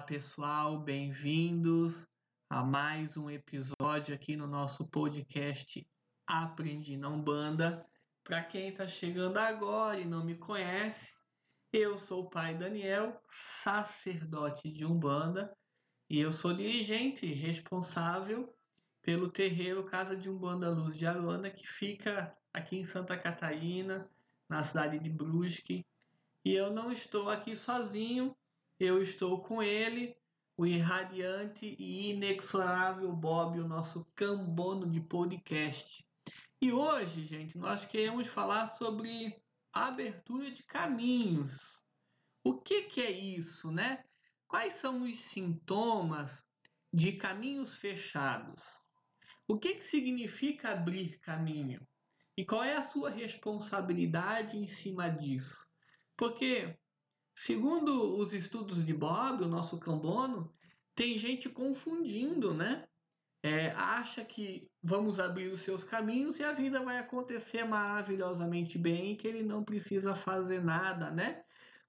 Olá pessoal, bem-vindos a mais um episódio aqui no nosso podcast Aprendi na Umbanda. Para quem está chegando agora e não me conhece, eu sou o pai Daniel, sacerdote de Umbanda, e eu sou dirigente responsável pelo terreiro Casa de Umbanda Luz de Aruana, que fica aqui em Santa Catarina, na cidade de Brusque. E eu não estou aqui sozinho, eu estou com ele, o irradiante e inexorável Bob, o nosso cambono de podcast. E hoje, gente, nós queremos falar sobre abertura de caminhos. O que, que é isso, né? Quais são os sintomas de caminhos fechados? O que, que significa abrir caminho? E qual é a sua responsabilidade em cima disso? Porque Segundo os estudos de Bob, o nosso cambono, tem gente confundindo, né? É, acha que vamos abrir os seus caminhos e a vida vai acontecer maravilhosamente bem, que ele não precisa fazer nada, né?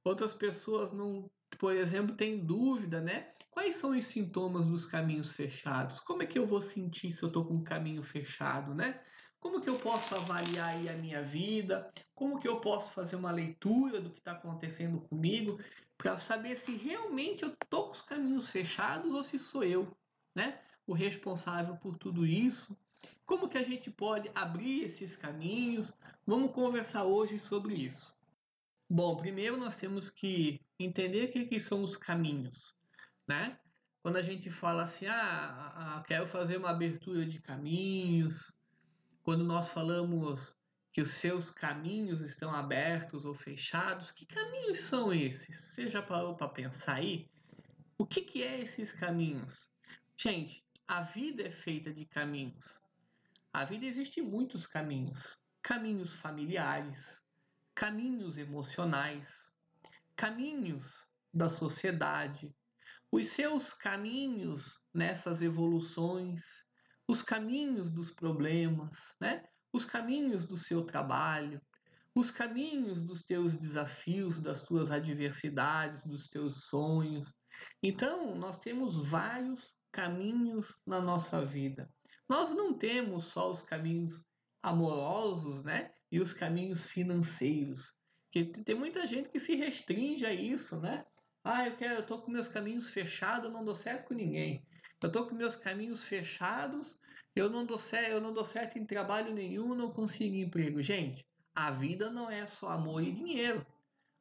Outras pessoas não, por exemplo, têm dúvida, né? Quais são os sintomas dos caminhos fechados? Como é que eu vou sentir se eu estou com um caminho fechado, né? Como que eu posso avaliar aí a minha vida? Como que eu posso fazer uma leitura do que está acontecendo comigo para saber se realmente eu estou com os caminhos fechados ou se sou eu, né, o responsável por tudo isso? Como que a gente pode abrir esses caminhos? Vamos conversar hoje sobre isso. Bom, primeiro nós temos que entender o que, que são os caminhos, né? Quando a gente fala assim, ah, ah quero fazer uma abertura de caminhos, quando nós falamos que os seus caminhos estão abertos ou fechados, que caminhos são esses? Você já parou para pensar aí? O que, que é esses caminhos? Gente, a vida é feita de caminhos. A vida existe muitos caminhos. Caminhos familiares, caminhos emocionais, caminhos da sociedade, os seus caminhos nessas evoluções, os caminhos dos problemas, né? os caminhos do seu trabalho, os caminhos dos teus desafios, das tuas adversidades, dos teus sonhos. Então, nós temos vários caminhos na nossa vida. Nós não temos só os caminhos amorosos, né? E os caminhos financeiros. Que tem muita gente que se restringe a isso, né? Ah, eu quero, eu tô com meus caminhos fechados, não dou certo com ninguém. Eu tô com meus caminhos fechados, eu não dou certo, eu não dou certo em trabalho nenhum, não consigo emprego. Gente, a vida não é só amor e dinheiro.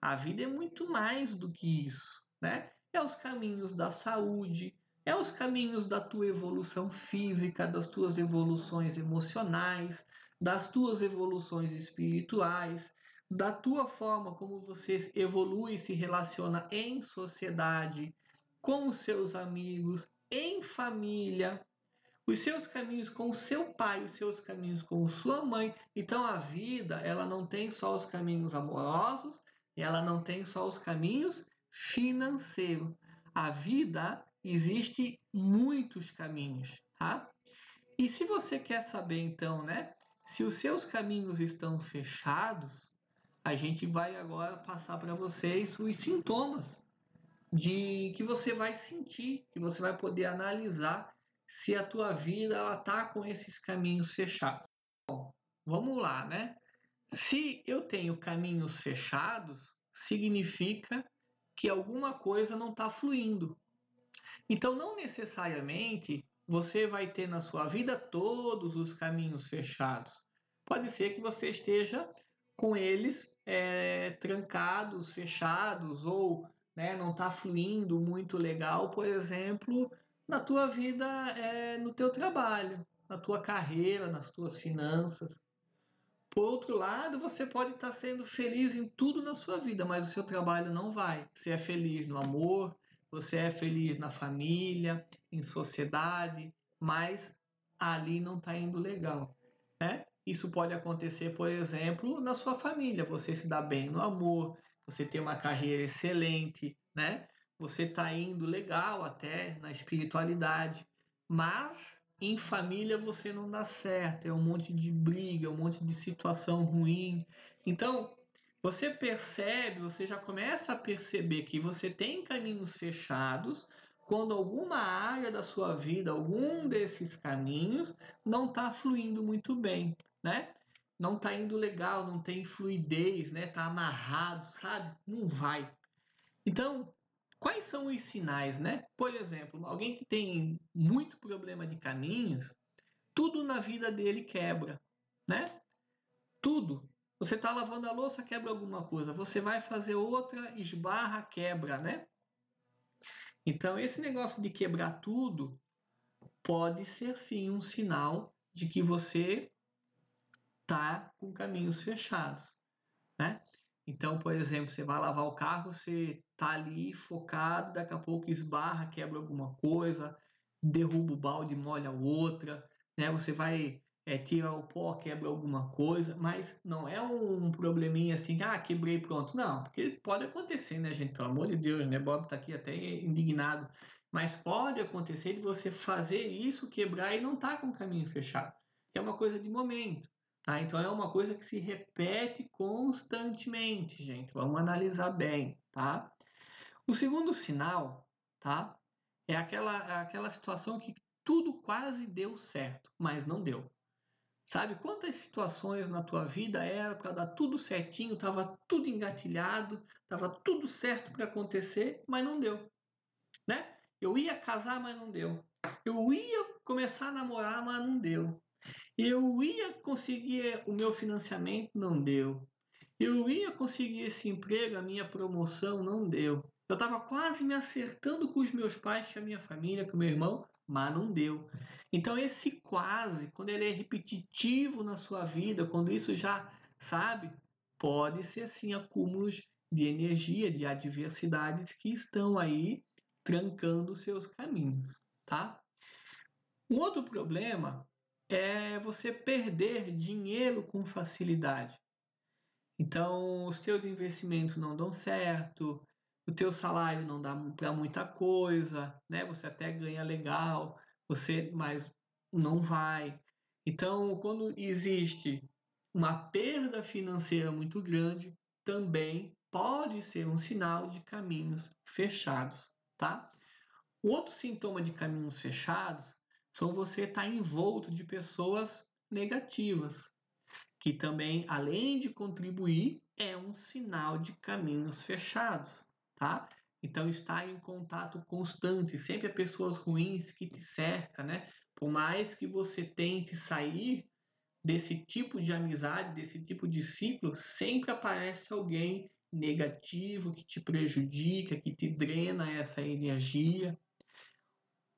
A vida é muito mais do que isso, né? É os caminhos da saúde, é os caminhos da tua evolução física, das tuas evoluções emocionais, das tuas evoluções espirituais, da tua forma como você evolui e se relaciona em sociedade, com os seus amigos, em família, os seus caminhos com o seu pai, os seus caminhos com sua mãe. Então a vida, ela não tem só os caminhos amorosos, ela não tem só os caminhos financeiros. A vida existe muitos caminhos, tá? E se você quer saber então, né, se os seus caminhos estão fechados, a gente vai agora passar para vocês os sintomas de que você vai sentir, que você vai poder analisar se a tua vida ela tá com esses caminhos fechados. Bom, vamos lá, né? Se eu tenho caminhos fechados, significa que alguma coisa não está fluindo. Então, não necessariamente você vai ter na sua vida todos os caminhos fechados. Pode ser que você esteja com eles é, trancados, fechados, ou né, não está fluindo muito legal, por exemplo, na tua vida, é, no teu trabalho, na tua carreira, nas tuas finanças. Por outro lado, você pode estar tá sendo feliz em tudo na sua vida, mas o seu trabalho não vai. Você é feliz no amor, você é feliz na família, em sociedade, mas ali não está indo legal. Né? Isso pode acontecer, por exemplo, na sua família. Você se dá bem no amor, você tem uma carreira excelente, né? Você está indo legal até na espiritualidade, mas em família você não dá certo, é um monte de briga, é um monte de situação ruim. Então, você percebe, você já começa a perceber que você tem caminhos fechados quando alguma área da sua vida, algum desses caminhos, não está fluindo muito bem, né? Não está indo legal, não tem fluidez, né? Tá amarrado, sabe? Não vai. Então, quais são os sinais, né? Por exemplo, alguém que tem muito problema de caminhos, tudo na vida dele quebra, né? Tudo. Você está lavando a louça, quebra alguma coisa. Você vai fazer outra, esbarra, quebra, né? Então, esse negócio de quebrar tudo pode ser sim um sinal de que você tá com caminhos fechados, né? Então, por exemplo, você vai lavar o carro, você tá ali focado, daqui a pouco esbarra, quebra alguma coisa, derruba o balde, molha outra, né? Você vai é, tira o pó, quebra alguma coisa, mas não é um probleminha assim, ah, quebrei pronto. Não, porque pode acontecer, né, gente? Pelo amor de Deus, né? Bob tá aqui até indignado. Mas pode acontecer de você fazer isso, quebrar e não tá com o caminho fechado. É uma coisa de momento, tá? Então é uma coisa que se repete constantemente, gente. Vamos analisar bem, tá? O segundo sinal, tá? É aquela, aquela situação que tudo quase deu certo, mas não deu. Sabe quantas situações na tua vida era para dar tudo certinho, tava tudo engatilhado, tava tudo certo para acontecer, mas não deu, né? Eu ia casar, mas não deu. Eu ia começar a namorar, mas não deu. Eu ia conseguir o meu financiamento, não deu. Eu ia conseguir esse emprego, a minha promoção, não deu. Eu estava quase me acertando com os meus pais, com a minha família, com o meu irmão, mas não deu. Então esse quase, quando ele é repetitivo na sua vida, quando isso já, sabe, pode ser assim acúmulos de energia, de adversidades que estão aí trancando seus caminhos, tá? Um outro problema é você perder dinheiro com facilidade. Então, os teus investimentos não dão certo, o teu salário não dá para muita coisa, né? Você até ganha legal, você mas não vai. Então, quando existe uma perda financeira muito grande, também pode ser um sinal de caminhos fechados, tá? O outro sintoma de caminhos fechados são você estar tá envolto de pessoas negativas, que também, além de contribuir, é um sinal de caminhos fechados, tá? Então, estar em contato constante, sempre há pessoas ruins que te cercam, né? Por mais que você tente sair desse tipo de amizade, desse tipo de ciclo, sempre aparece alguém negativo que te prejudica, que te drena essa energia.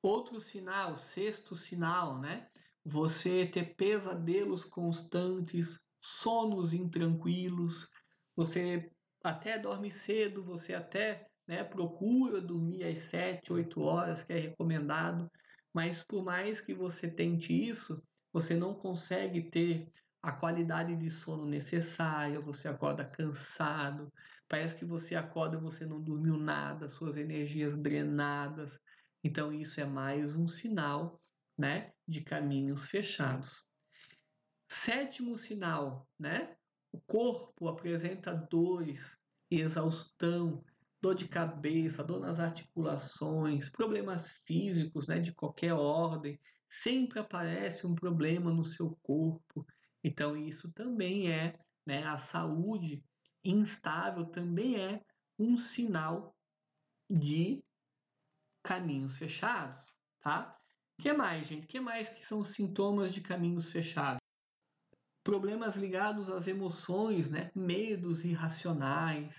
Outro sinal, sexto sinal, né? Você ter pesadelos constantes, sonos intranquilos, você até dorme cedo, você até né? Procura dormir às 7, 8 horas, que é recomendado, mas por mais que você tente isso, você não consegue ter a qualidade de sono necessária, você acorda cansado, parece que você acorda e você não dormiu nada, suas energias drenadas. Então isso é mais um sinal, né, de caminhos fechados. Sétimo sinal, né? O corpo apresenta dores, exaustão, dor de cabeça, dor nas articulações, problemas físicos né, de qualquer ordem, sempre aparece um problema no seu corpo. Então, isso também é, né, a saúde instável também é um sinal de caminhos fechados, tá? que mais, gente? que mais que são sintomas de caminhos fechados? Problemas ligados às emoções, né? Medos irracionais,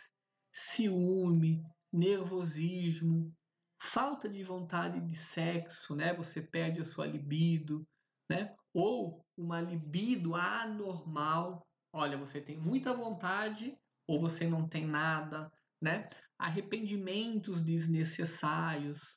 ciúme, nervosismo, falta de vontade de sexo, né? Você perde a sua libido, né? Ou uma libido anormal. Olha, você tem muita vontade ou você não tem nada, né? Arrependimentos desnecessários.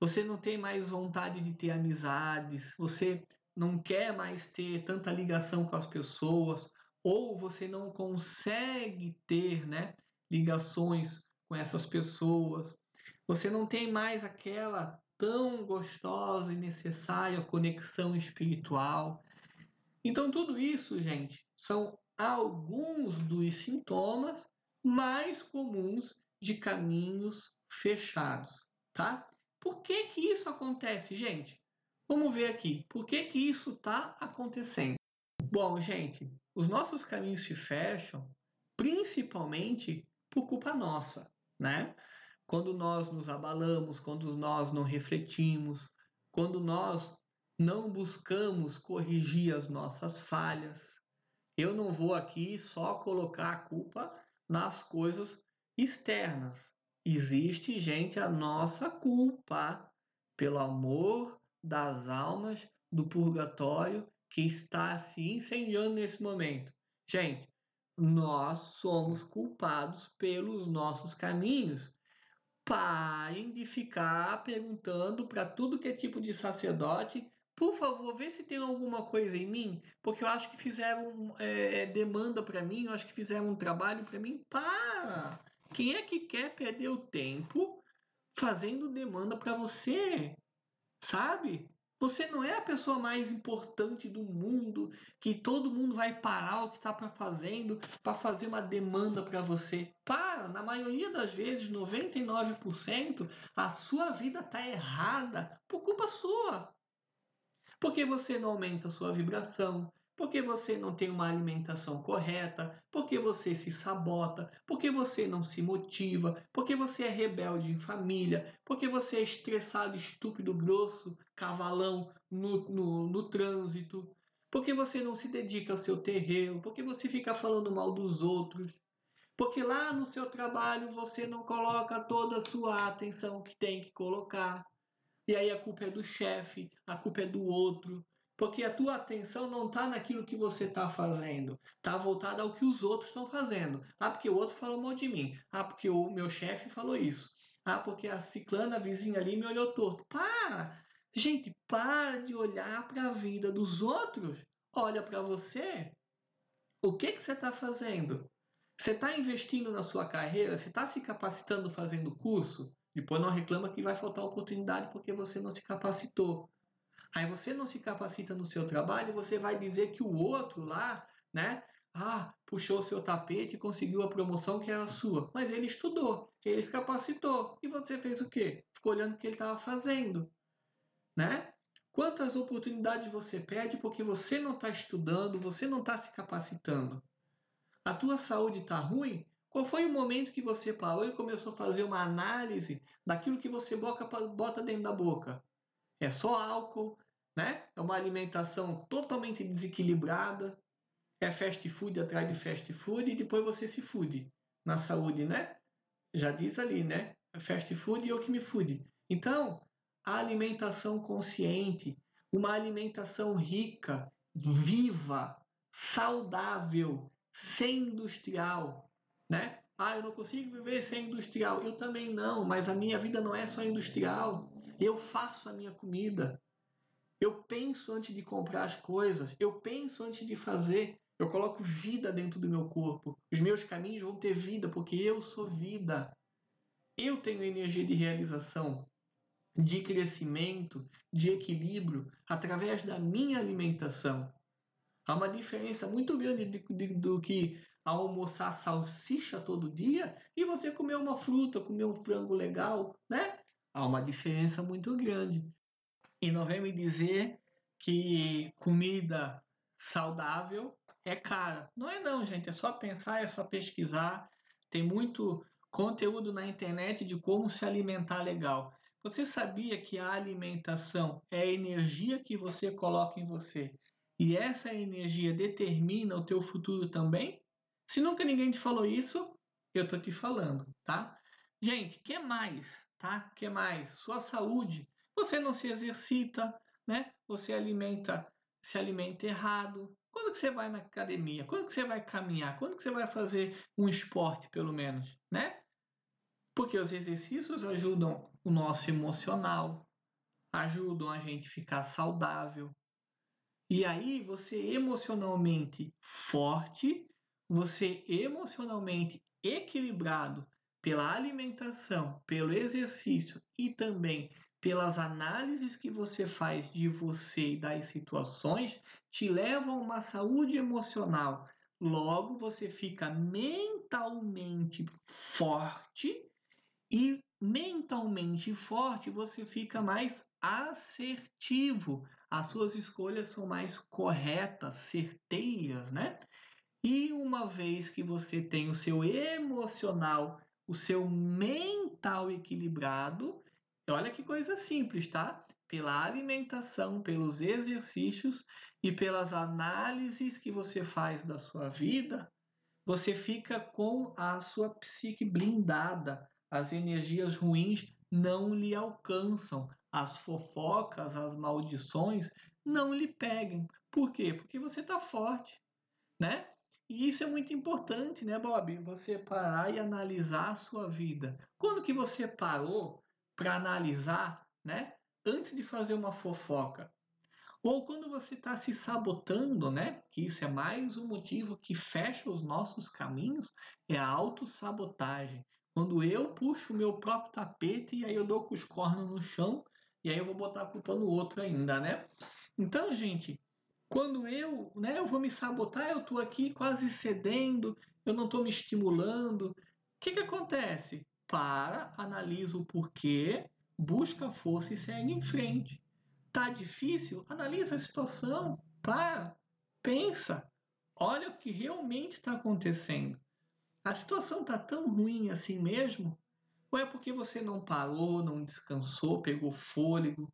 Você não tem mais vontade de ter amizades, você não quer mais ter tanta ligação com as pessoas, ou você não consegue ter, né? ligações com essas pessoas. Você não tem mais aquela tão gostosa e necessária conexão espiritual. Então, tudo isso, gente, são alguns dos sintomas mais comuns de caminhos fechados, tá? Por que que isso acontece, gente? Vamos ver aqui. Por que que isso está acontecendo? Bom, gente, os nossos caminhos se fecham principalmente por culpa nossa, né? Quando nós nos abalamos, quando nós não refletimos, quando nós não buscamos corrigir as nossas falhas. Eu não vou aqui só colocar a culpa nas coisas externas. Existe, gente, a nossa culpa pelo amor das almas do purgatório que está se incendiando nesse momento. Gente, nós somos culpados pelos nossos caminhos. Parem de ficar perguntando para tudo que é tipo de sacerdote por favor, vê se tem alguma coisa em mim, porque eu acho que fizeram é, é demanda para mim, eu acho que fizeram um trabalho para mim. Para! Quem é que quer perder o tempo fazendo demanda para você? Sabe? Você não é a pessoa mais importante do mundo que todo mundo vai parar o que está fazendo para fazer uma demanda para você. Para! Na maioria das vezes, 99%, a sua vida está errada por culpa sua. Porque você não aumenta a sua vibração, porque você não tem uma alimentação correta, porque você se sabota, porque você não se motiva, porque você é rebelde em família, porque você é estressado, estúpido, grosso, cavalão no, no, no trânsito, porque você não se dedica ao seu terreiro, porque você fica falando mal dos outros, porque lá no seu trabalho você não coloca toda a sua atenção que tem que colocar. E aí a culpa é do chefe, a culpa é do outro, porque a tua atenção não está naquilo que você está fazendo, está voltada ao que os outros estão fazendo. Ah, porque o outro falou mal de mim. Ah, porque o meu chefe falou isso. Ah, porque a ciclana, vizinha ali, me olhou torto. Para! Gente, para de olhar para a vida dos outros. Olha para você. O que, que você está fazendo? Você está investindo na sua carreira? Você está se capacitando fazendo curso? Depois não reclama que vai faltar oportunidade porque você não se capacitou. Aí você não se capacita no seu trabalho, você vai dizer que o outro lá, né? Ah, puxou seu tapete e conseguiu a promoção que era sua. Mas ele estudou, ele se capacitou. E você fez o quê? Ficou olhando o que ele estava fazendo. Né? Quantas oportunidades você perde porque você não está estudando, você não está se capacitando? A tua saúde está ruim? Qual foi o momento que você parou e começou a fazer uma análise daquilo que você bota dentro da boca? É só álcool, né? É uma alimentação totalmente desequilibrada, é fast food atrás de fast food e depois você se fude na saúde, né? Já diz ali, né? Fast food e o que me fude. Então, a alimentação consciente, uma alimentação rica, viva, saudável, sem industrial, né? Ah, eu não consigo viver sem industrial. Eu também não, mas a minha vida não é só industrial. Eu faço a minha comida. Eu penso antes de comprar as coisas. Eu penso antes de fazer. Eu coloco vida dentro do meu corpo. Os meus caminhos vão ter vida, porque eu sou vida. Eu tenho energia de realização, de crescimento, de equilíbrio através da minha alimentação. Há uma diferença muito grande de, de, do que almoçar salsicha todo dia e você comer uma fruta, comer um frango legal, né? Há uma diferença muito grande. E não vem me dizer que comida saudável é cara. Não é não, gente. É só pensar, é só pesquisar. Tem muito conteúdo na internet de como se alimentar legal. Você sabia que a alimentação é a energia que você coloca em você? E essa energia determina o teu futuro também? Se nunca ninguém te falou isso, eu tô te falando, tá? Gente, que mais, tá? Que mais? Sua saúde. Você não se exercita, né? Você alimenta, se alimenta errado. Quando que você vai na academia? Quando que você vai caminhar? Quando que você vai fazer um esporte, pelo menos, né? Porque os exercícios ajudam o nosso emocional, ajudam a gente ficar saudável. E aí você emocionalmente forte você emocionalmente equilibrado pela alimentação, pelo exercício e também pelas análises que você faz de você e das situações, te levam a uma saúde emocional Logo, você fica mentalmente forte e mentalmente forte, você fica mais assertivo. As suas escolhas são mais corretas, certeiras, né? E uma vez que você tem o seu emocional, o seu mental equilibrado, olha que coisa simples, tá? Pela alimentação, pelos exercícios e pelas análises que você faz da sua vida, você fica com a sua psique blindada. As energias ruins não lhe alcançam. As fofocas, as maldições não lhe peguem. Por quê? Porque você está forte, né? E isso é muito importante, né, Bob? Você parar e analisar a sua vida. Quando que você parou para analisar, né? Antes de fazer uma fofoca? Ou quando você está se sabotando, né? Que isso é mais um motivo que fecha os nossos caminhos, é a autossabotagem. Quando eu puxo o meu próprio tapete e aí eu dou com os cornos no chão e aí eu vou botar a culpa no outro ainda, né? Então, gente, quando eu, né, eu vou me sabotar, eu estou aqui quase cedendo, eu não estou me estimulando. O que, que acontece? Para, analisa o porquê, busca força e segue em frente. Tá difícil? Analisa a situação, para, pensa, olha o que realmente está acontecendo. A situação está tão ruim assim mesmo? Ou é porque você não parou, não descansou, pegou fôlego?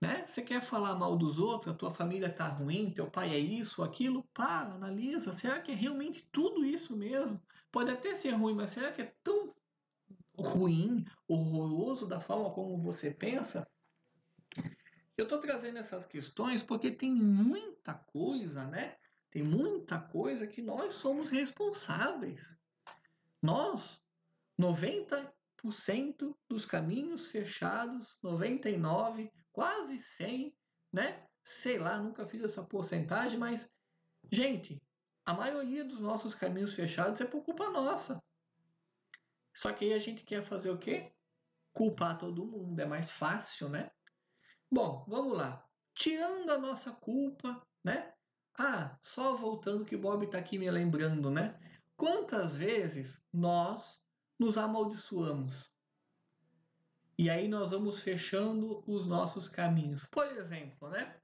Né? Você quer falar mal dos outros, a tua família está ruim, teu pai é isso, aquilo? Para, analisa. Será que é realmente tudo isso mesmo? Pode até ser ruim, mas será que é tão ruim, horroroso da forma como você pensa? Eu estou trazendo essas questões porque tem muita coisa, né? Tem muita coisa que nós somos responsáveis. Nós, 90% dos caminhos fechados, 99, quase 100, né? Sei lá, nunca fiz essa porcentagem, mas gente, a maioria dos nossos caminhos fechados é por culpa nossa. Só que aí a gente quer fazer o quê? Culpar todo mundo, é mais fácil, né? Bom, vamos lá. Tirando a nossa culpa, né? Ah, só voltando que o Bob está aqui me lembrando, né? Quantas vezes nós nos amaldiçoamos? E aí nós vamos fechando os nossos caminhos. Por exemplo, né?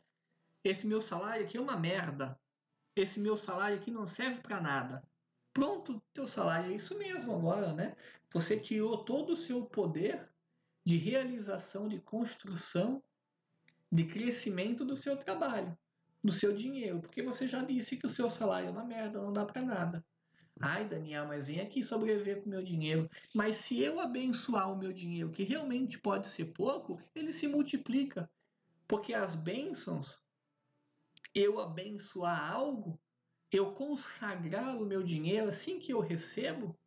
Esse meu salário aqui é uma merda. Esse meu salário aqui não serve para nada. Pronto, teu salário é isso mesmo agora, né? Você tirou todo o seu poder de realização, de construção de crescimento do seu trabalho, do seu dinheiro, porque você já disse que o seu salário é uma merda, não dá para nada. Ai, Daniel, mas vem aqui sobreviver com o meu dinheiro. Mas se eu abençoar o meu dinheiro, que realmente pode ser pouco, ele se multiplica. Porque as bênçãos, eu abençoar algo, eu consagrar o meu dinheiro assim que eu recebo,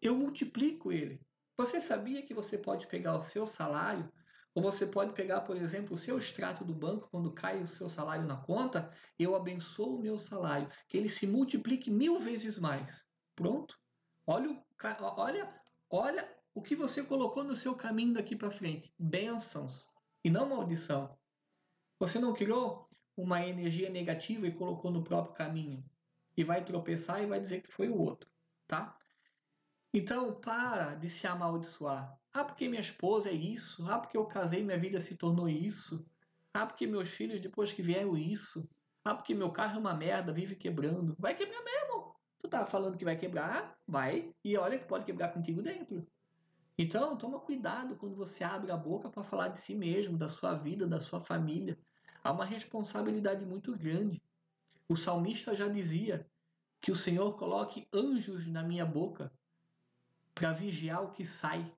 eu multiplico ele. Você sabia que você pode pegar o seu salário ou você pode pegar, por exemplo, o seu extrato do banco, quando cai o seu salário na conta, eu abençoo o meu salário, que ele se multiplique mil vezes mais. Pronto. Olha, olha, olha o que você colocou no seu caminho daqui para frente. Bênçãos e não maldição. Você não criou uma energia negativa e colocou no próprio caminho. E vai tropeçar e vai dizer que foi o outro, tá? Então, para de se amaldiçoar. Ah, porque minha esposa é isso. Ah, porque eu casei minha vida se tornou isso. Ah, porque meus filhos depois que vieram isso. Ah, porque meu carro é uma merda, vive quebrando. Vai quebrar mesmo. Tu tá falando que vai quebrar? Vai. E olha que pode quebrar contigo dentro. Então, toma cuidado quando você abre a boca para falar de si mesmo, da sua vida, da sua família. Há uma responsabilidade muito grande. O salmista já dizia que o Senhor coloque anjos na minha boca para vigiar o que sai.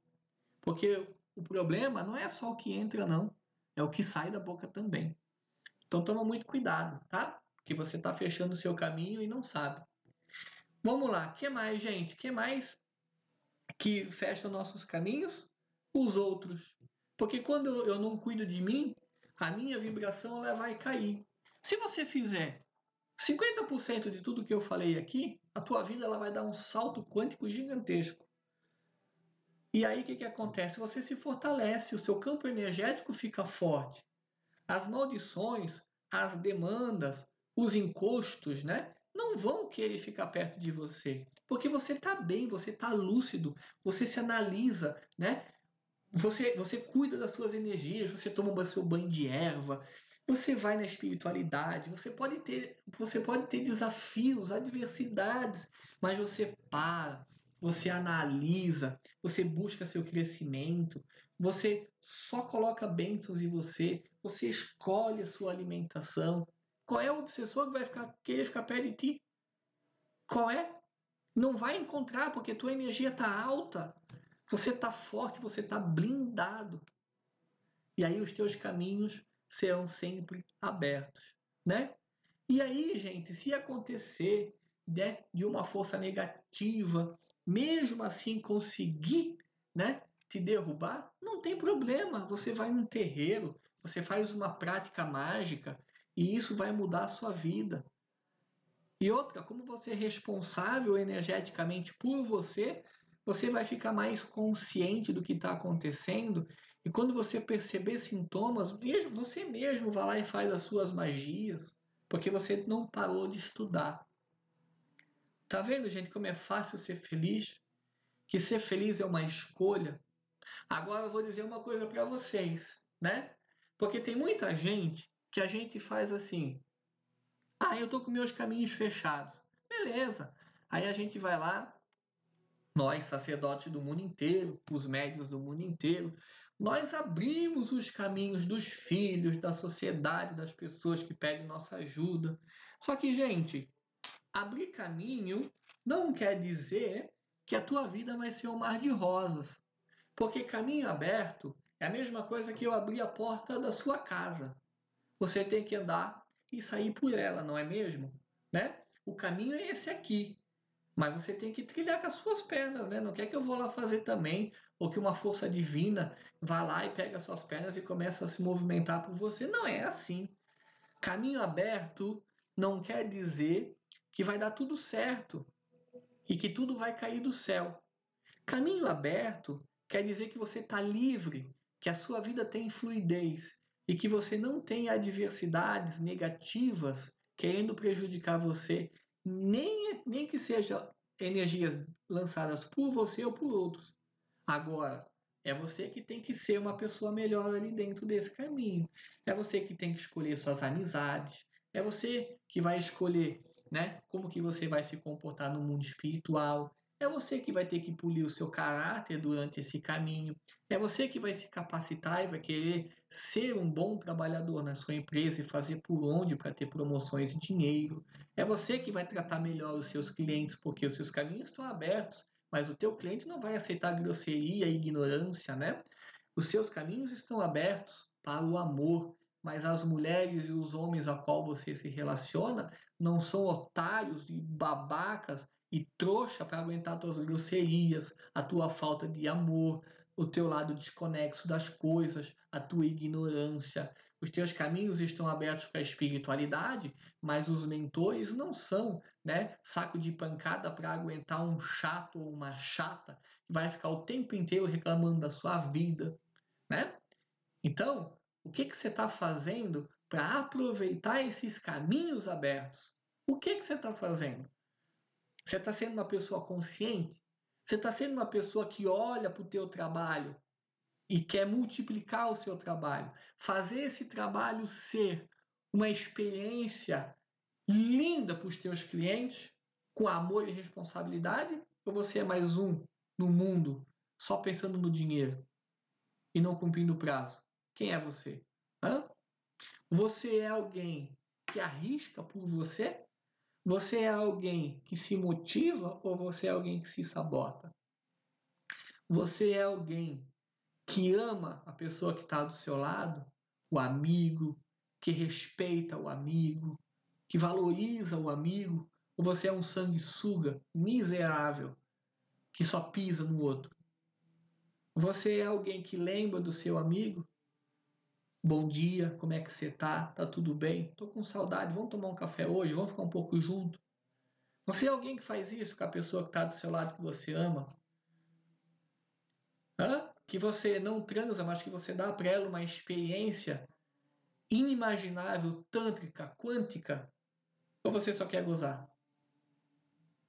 Porque o problema não é só o que entra, não. É o que sai da boca também. Então toma muito cuidado, tá? Que você está fechando o seu caminho e não sabe. Vamos lá, que mais, gente? Que mais que fecha nossos caminhos? Os outros. Porque quando eu não cuido de mim, a minha vibração ela vai cair. Se você fizer 50% de tudo que eu falei aqui, a tua vida ela vai dar um salto quântico gigantesco. E aí o que, que acontece? Você se fortalece, o seu campo energético fica forte. As maldições, as demandas, os encostos, né? não vão querer ficar perto de você, porque você está bem, você está lúcido, você se analisa, né? Você, você cuida das suas energias, você toma seu banho de erva, você vai na espiritualidade, você pode ter, você pode ter desafios, adversidades, mas você para, você analisa, você busca seu crescimento, você só coloca bênçãos em você, você escolhe a sua alimentação. Qual é o obsessor que vai ficar, querer ficar perto de ti? Qual é? Não vai encontrar, porque tua energia está alta. Você está forte, você está blindado. E aí os teus caminhos serão sempre abertos, né? E aí, gente, se acontecer né, de uma força negativa, mesmo assim conseguir, né, te derrubar, não tem problema. Você vai num terreiro, você faz uma prática mágica e isso vai mudar a sua vida. E outra, como você é responsável energeticamente por você, você vai ficar mais consciente do que está acontecendo. E quando você perceber sintomas, você mesmo vai lá e faz as suas magias, porque você não parou de estudar. Tá vendo, gente, como é fácil ser feliz? Que ser feliz é uma escolha. Agora eu vou dizer uma coisa para vocês, né? Porque tem muita gente que a gente faz assim: "Ah, eu tô com meus caminhos fechados". Beleza. Aí a gente vai lá, nós, sacerdotes do mundo inteiro, os médios do mundo inteiro, nós abrimos os caminhos dos filhos, da sociedade, das pessoas que pedem nossa ajuda. Só que, gente, abrir caminho não quer dizer que a tua vida vai ser um mar de rosas. Porque caminho aberto é a mesma coisa que eu abrir a porta da sua casa. Você tem que andar e sair por ela, não é mesmo? Né? O caminho é esse aqui. Mas você tem que trilhar com as suas pernas, né? Não quer que eu vou lá fazer também, ou que uma força divina vá lá e pega as suas pernas e começa a se movimentar por você. Não é assim. Caminho aberto não quer dizer que vai dar tudo certo e que tudo vai cair do céu. Caminho aberto quer dizer que você está livre, que a sua vida tem fluidez e que você não tem adversidades negativas querendo prejudicar você nem, nem que seja energias lançadas por você ou por outros. Agora, é você que tem que ser uma pessoa melhor ali dentro desse caminho. É você que tem que escolher suas amizades. É você que vai escolher, né, como que você vai se comportar no mundo espiritual. É você que vai ter que polir o seu caráter durante esse caminho. É você que vai se capacitar e vai querer ser um bom trabalhador na sua empresa e fazer por onde para ter promoções e dinheiro. É você que vai tratar melhor os seus clientes, porque os seus caminhos estão abertos, mas o teu cliente não vai aceitar grosseria e ignorância, né? Os seus caminhos estão abertos para o amor, mas as mulheres e os homens a qual você se relaciona não são otários e babacas e trouxa para aguentar tuas grosserias, a tua falta de amor, o teu lado desconexo das coisas, a tua ignorância. Os teus caminhos estão abertos para a espiritualidade, mas os mentores não são, né, saco de pancada para aguentar um chato ou uma chata que vai ficar o tempo inteiro reclamando da sua vida, né? Então, o que que você está fazendo para aproveitar esses caminhos abertos? O que que você está fazendo? Você está sendo uma pessoa consciente? Você está sendo uma pessoa que olha para o teu trabalho e quer multiplicar o seu trabalho, fazer esse trabalho ser uma experiência linda para os teus clientes, com amor e responsabilidade? Ou você é mais um no mundo só pensando no dinheiro e não cumprindo o prazo? Quem é você? Hã? Você é alguém que arrisca por você? Você é alguém que se motiva ou você é alguém que se sabota? Você é alguém que ama a pessoa que está do seu lado, o amigo, que respeita o amigo, que valoriza o amigo, ou você é um sanguessuga miserável que só pisa no outro? Você é alguém que lembra do seu amigo Bom dia, como é que você tá? Tá tudo bem? Tô com saudade, vamos tomar um café hoje? Vamos ficar um pouco junto? Você é alguém que faz isso com a pessoa que está do seu lado que você ama? Hã? Que você não transa, mas que você dá para ela uma experiência inimaginável, tântrica, quântica? Ou você só quer gozar?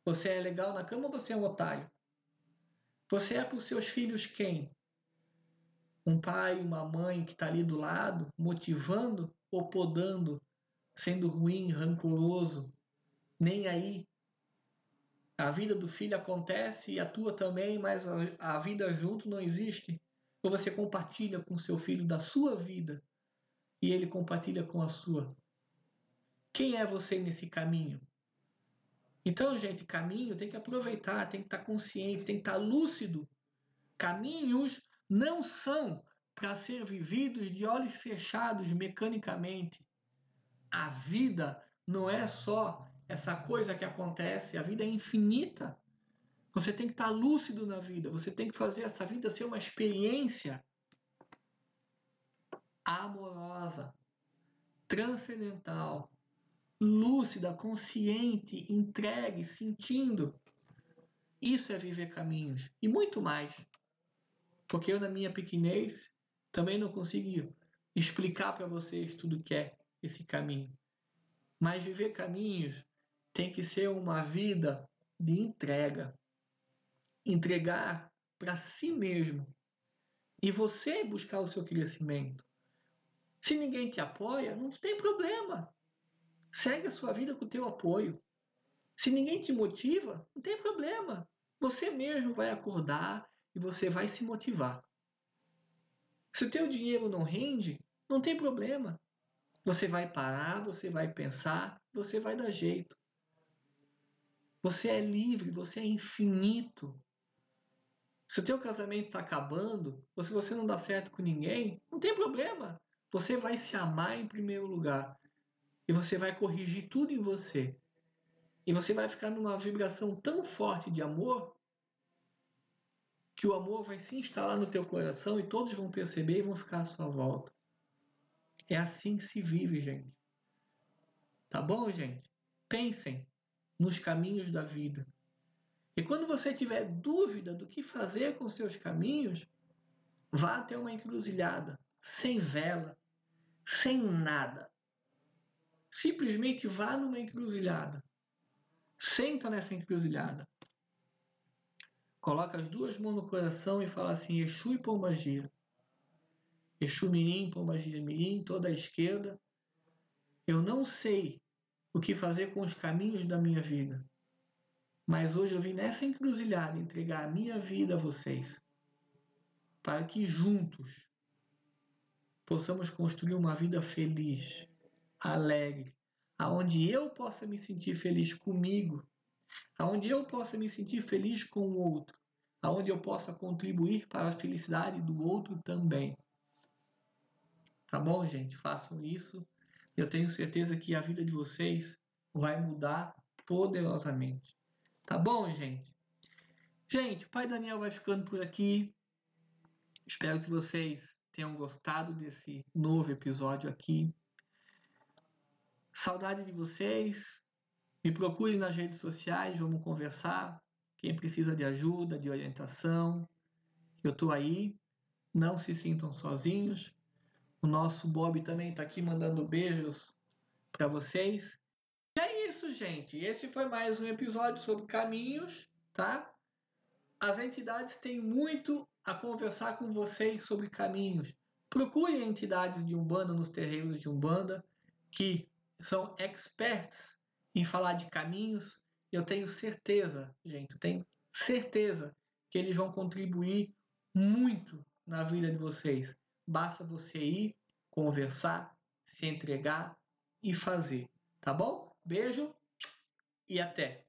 Você é legal na cama ou você é um otário? Você é para os seus filhos quem? Um pai, uma mãe que está ali do lado, motivando ou podando, sendo ruim, rancoroso, nem aí. A vida do filho acontece e a tua também, mas a vida junto não existe. Ou você compartilha com seu filho da sua vida e ele compartilha com a sua. Quem é você nesse caminho? Então, gente, caminho tem que aproveitar, tem que estar consciente, tem que estar lúcido. Caminhos não são para ser vividos de olhos fechados mecanicamente. A vida não é só essa coisa que acontece, a vida é infinita. Você tem que estar lúcido na vida, você tem que fazer essa vida ser uma experiência amorosa, transcendental, lúcida, consciente, entregue, sentindo. Isso é viver caminhos e muito mais. Porque eu, na minha pequenez, também não consigo explicar para vocês tudo que é esse caminho. Mas viver caminhos tem que ser uma vida de entrega. Entregar para si mesmo. E você buscar o seu crescimento. Se ninguém te apoia, não tem problema. Segue a sua vida com o teu apoio. Se ninguém te motiva, não tem problema. Você mesmo vai acordar e você vai se motivar. Se o teu dinheiro não rende, não tem problema. Você vai parar, você vai pensar, você vai dar jeito. Você é livre, você é infinito. Se o teu casamento está acabando, ou se você não dá certo com ninguém, não tem problema. Você vai se amar em primeiro lugar. E você vai corrigir tudo em você. E você vai ficar numa vibração tão forte de amor que o amor vai se instalar no teu coração e todos vão perceber e vão ficar à sua volta. É assim que se vive, gente. Tá bom, gente? Pensem nos caminhos da vida. E quando você tiver dúvida do que fazer com seus caminhos, vá até uma encruzilhada, sem vela, sem nada. Simplesmente vá numa encruzilhada. Senta nessa encruzilhada. Coloca as duas mãos no coração e fala assim: Exu e Pombagira. Exu Mirim, Pombagira Mirim, toda a esquerda. Eu não sei o que fazer com os caminhos da minha vida. Mas hoje eu vim nessa encruzilhada entregar a minha vida a vocês. Para que juntos possamos construir uma vida feliz, alegre, aonde eu possa me sentir feliz comigo, aonde eu possa me sentir feliz com o outro, aonde eu possa contribuir para a felicidade do outro também. Tá bom, gente? Façam isso. Eu tenho certeza que a vida de vocês vai mudar poderosamente. Tá bom, gente? Gente, o Pai Daniel vai ficando por aqui. Espero que vocês tenham gostado desse novo episódio aqui. Saudade de vocês. Me procure nas redes sociais, vamos conversar. Quem precisa de ajuda, de orientação, eu estou aí. Não se sintam sozinhos. O nosso Bob também está aqui mandando beijos para vocês. E é isso, gente. Esse foi mais um episódio sobre caminhos, tá? As entidades têm muito a conversar com vocês sobre caminhos. Procure entidades de Umbanda nos terreiros de Umbanda que são experts em falar de caminhos. Eu tenho certeza, gente, eu tenho certeza que eles vão contribuir muito na vida de vocês. Basta você ir, conversar, se entregar e fazer, tá bom? Beijo e até!